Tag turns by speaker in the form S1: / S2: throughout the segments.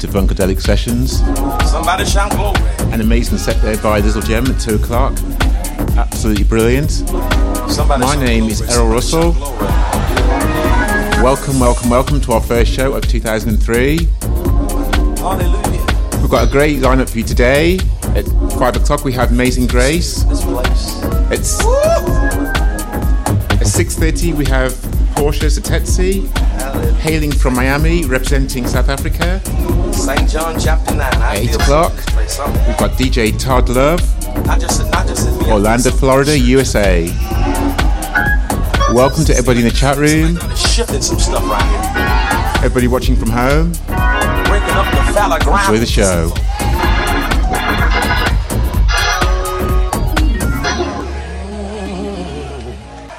S1: To Funkadelic Sessions.
S2: Somebody shout glory.
S1: An amazing set there by Little Gem at 2 o'clock. Absolutely brilliant.
S2: Somebody
S1: My name
S2: glory.
S1: is Errol Russell. Welcome, welcome, welcome to our first show of 2003.
S2: Hallelujah.
S1: We've got a great lineup for you today. At 5 o'clock we have Amazing Grace.
S2: This place.
S1: It's at 6.30 we have Portia Satetsi, hailing from Miami, representing South Africa.
S2: St. John chapter 9. I
S1: Eight o'clock.
S2: Place.
S1: We've got DJ Todd Love,
S2: Not just, not just in me.
S1: Orlando, Florida, USA. Welcome to everybody in the chat room,
S2: Shifting some stuff right here.
S1: everybody watching from home.
S2: Breaking up the fallow ground.
S1: Enjoy the show.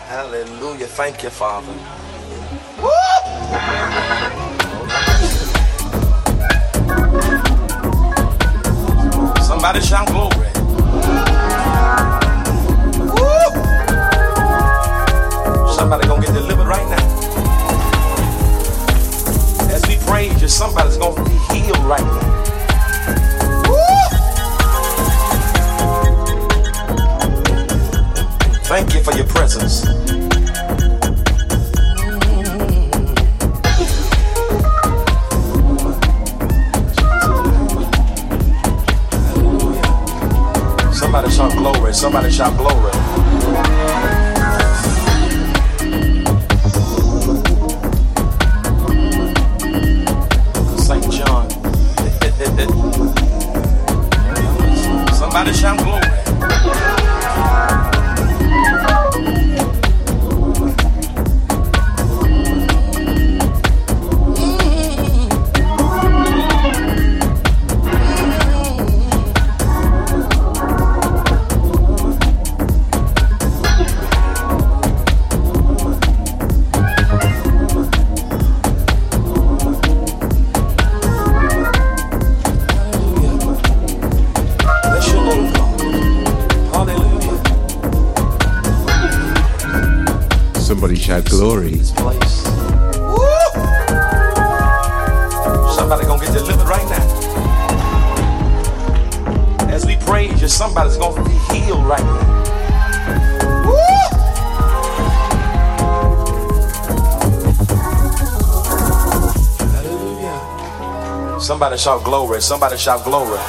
S2: Hallelujah. Thank you, Father. Somebody shout glory. Woo! Somebody gonna get delivered right now. As we praise you, somebody's gonna be healed right now. Woo! Thank you for your presence. Somebody shout glory. Somebody shout glory. Somebody gonna get delivered right now. As we praise you, somebody's gonna be healed right now. Hallelujah. Somebody shout glory. Somebody shout glory.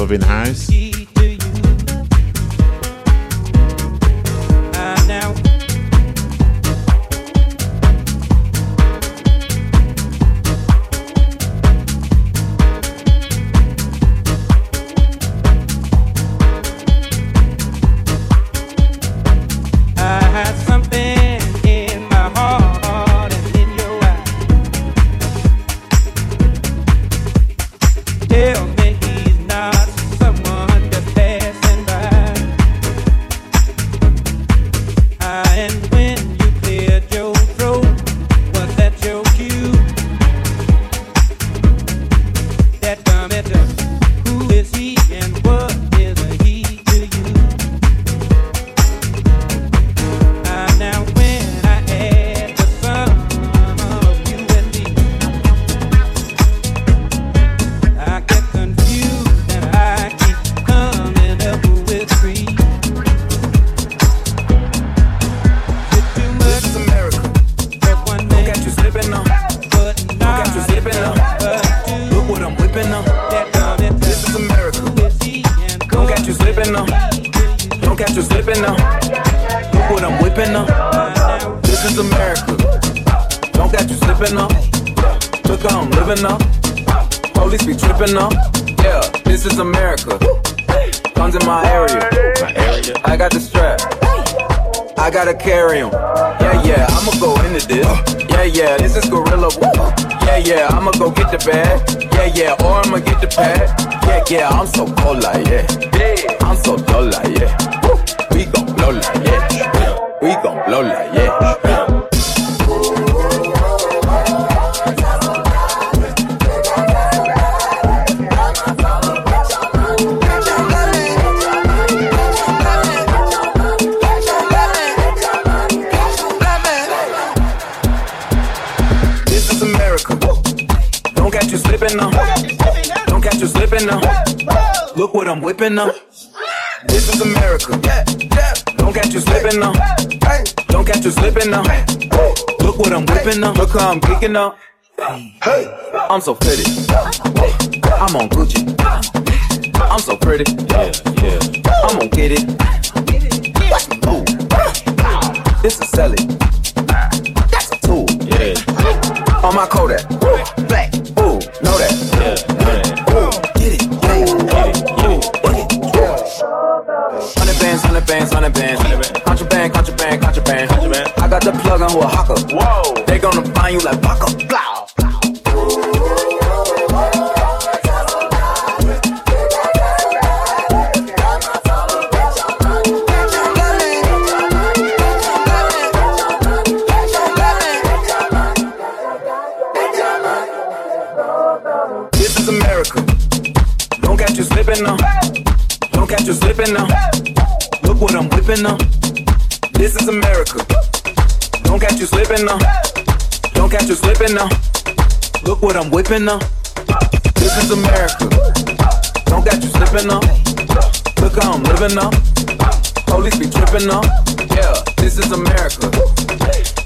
S2: of in house. Is
S3: Sally. That's a tool. Yeah. On my Kodak. Black. Ooh, know that. Yeah, know that. Ooh, get it. Yeah. Ooh, get it. Hundred bands, hundred bands, hundred bands. Contraband, contraband, contraband. I got the plug on Oaxaca. Whoa. They gonna find you like Baka. Whipping now. This is America. Don't catch you slipping now. Don't catch you slipping now. Look what I'm whipping now. This is America. Don't catch you slipping now. Look how I'm living now. Police be tripping now. Yeah, this is America.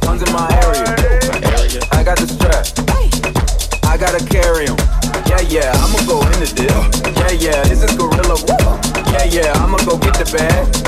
S3: Guns in my area. I got the strap. I gotta carry 'em. Yeah, yeah, I'ma go in the deal. Yeah, yeah, this is Gorilla. Yeah, yeah, I'ma go get the bag.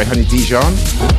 S1: By Honey Dijon.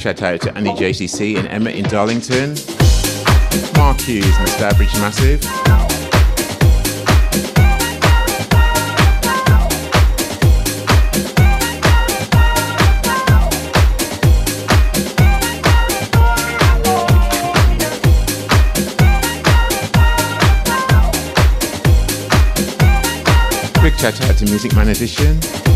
S4: Shout out to Andy JCC and Emma in Darlington. Mark Hughes and the Stourbridge Massive. Quick shout out to Music Man Edition.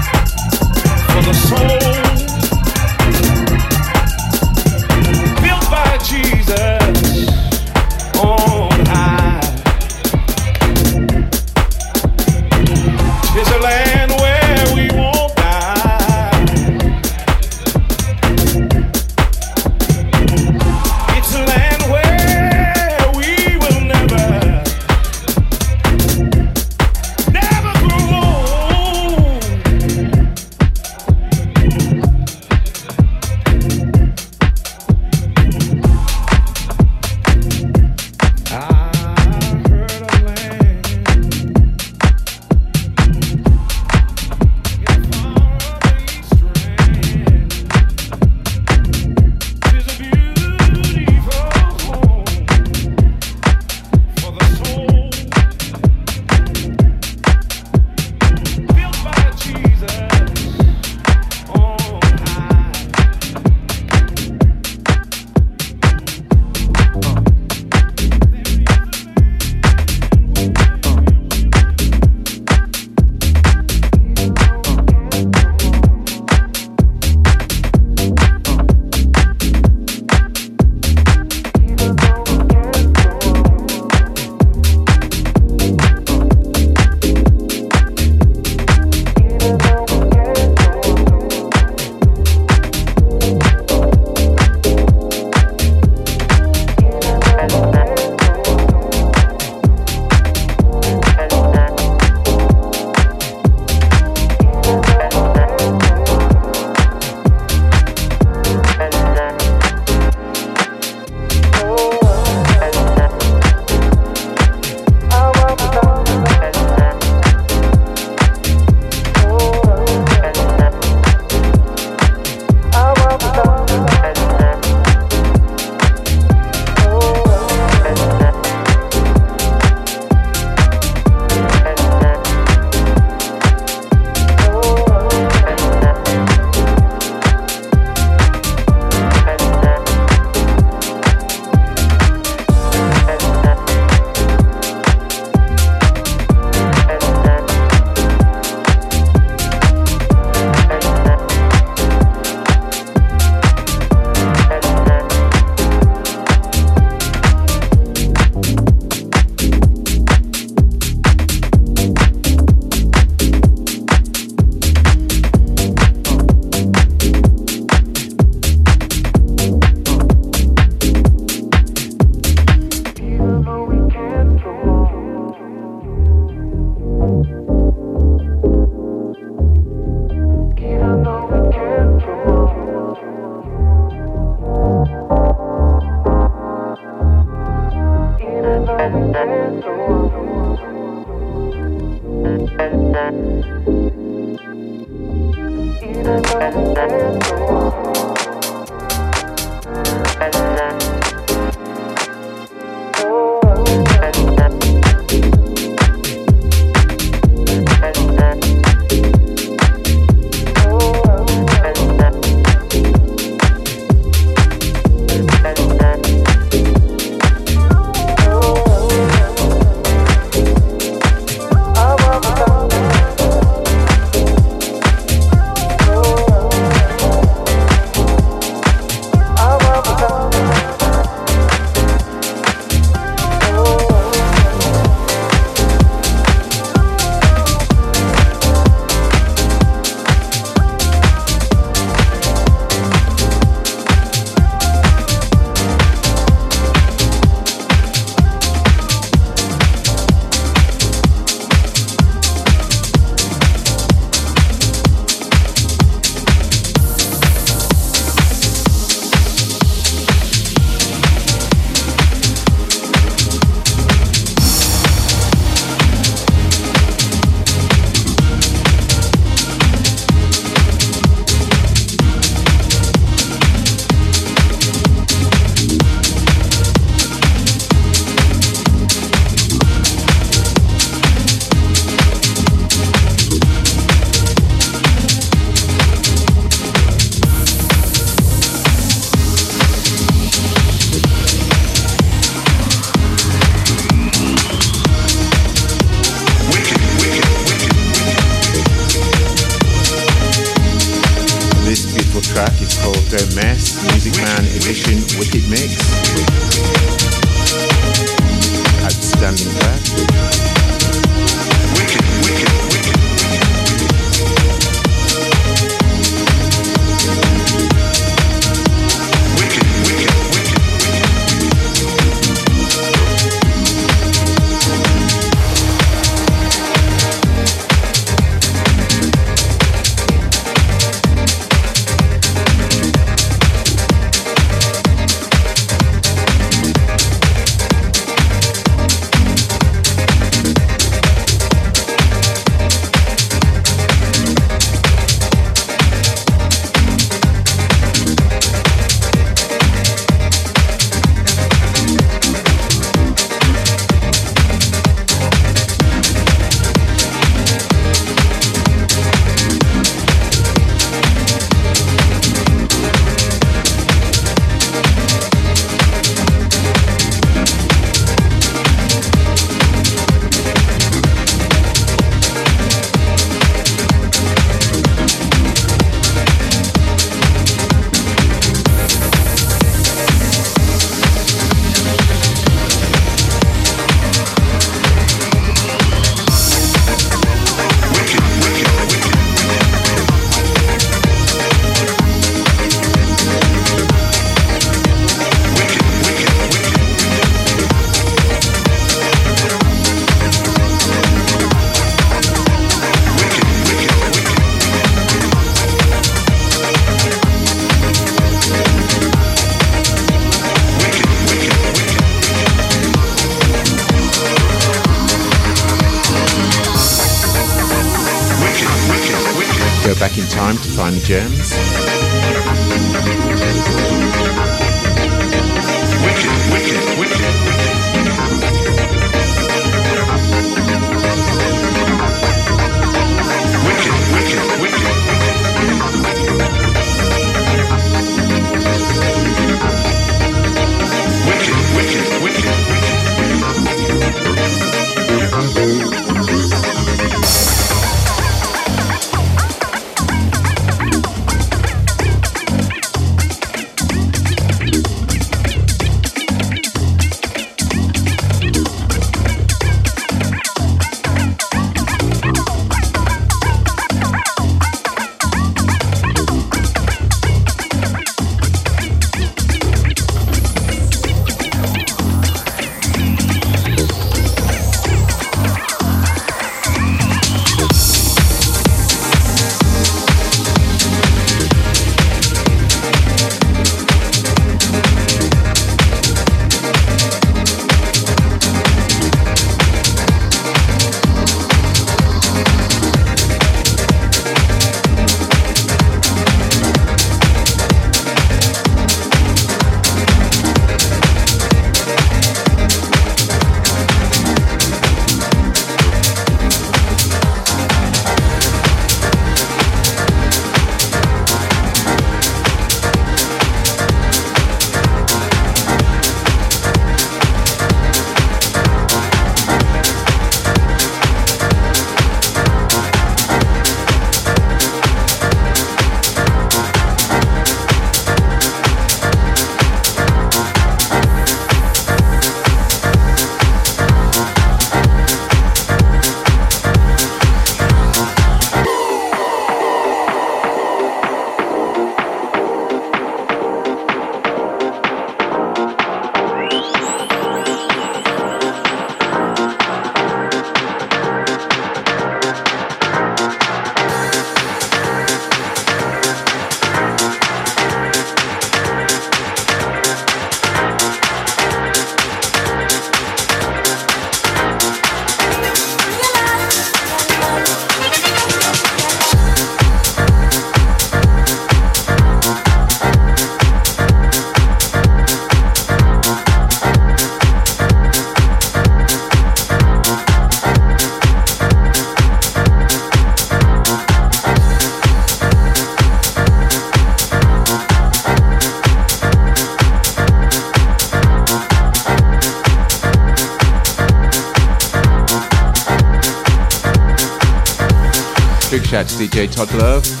S4: DJ
S5: Todd Love.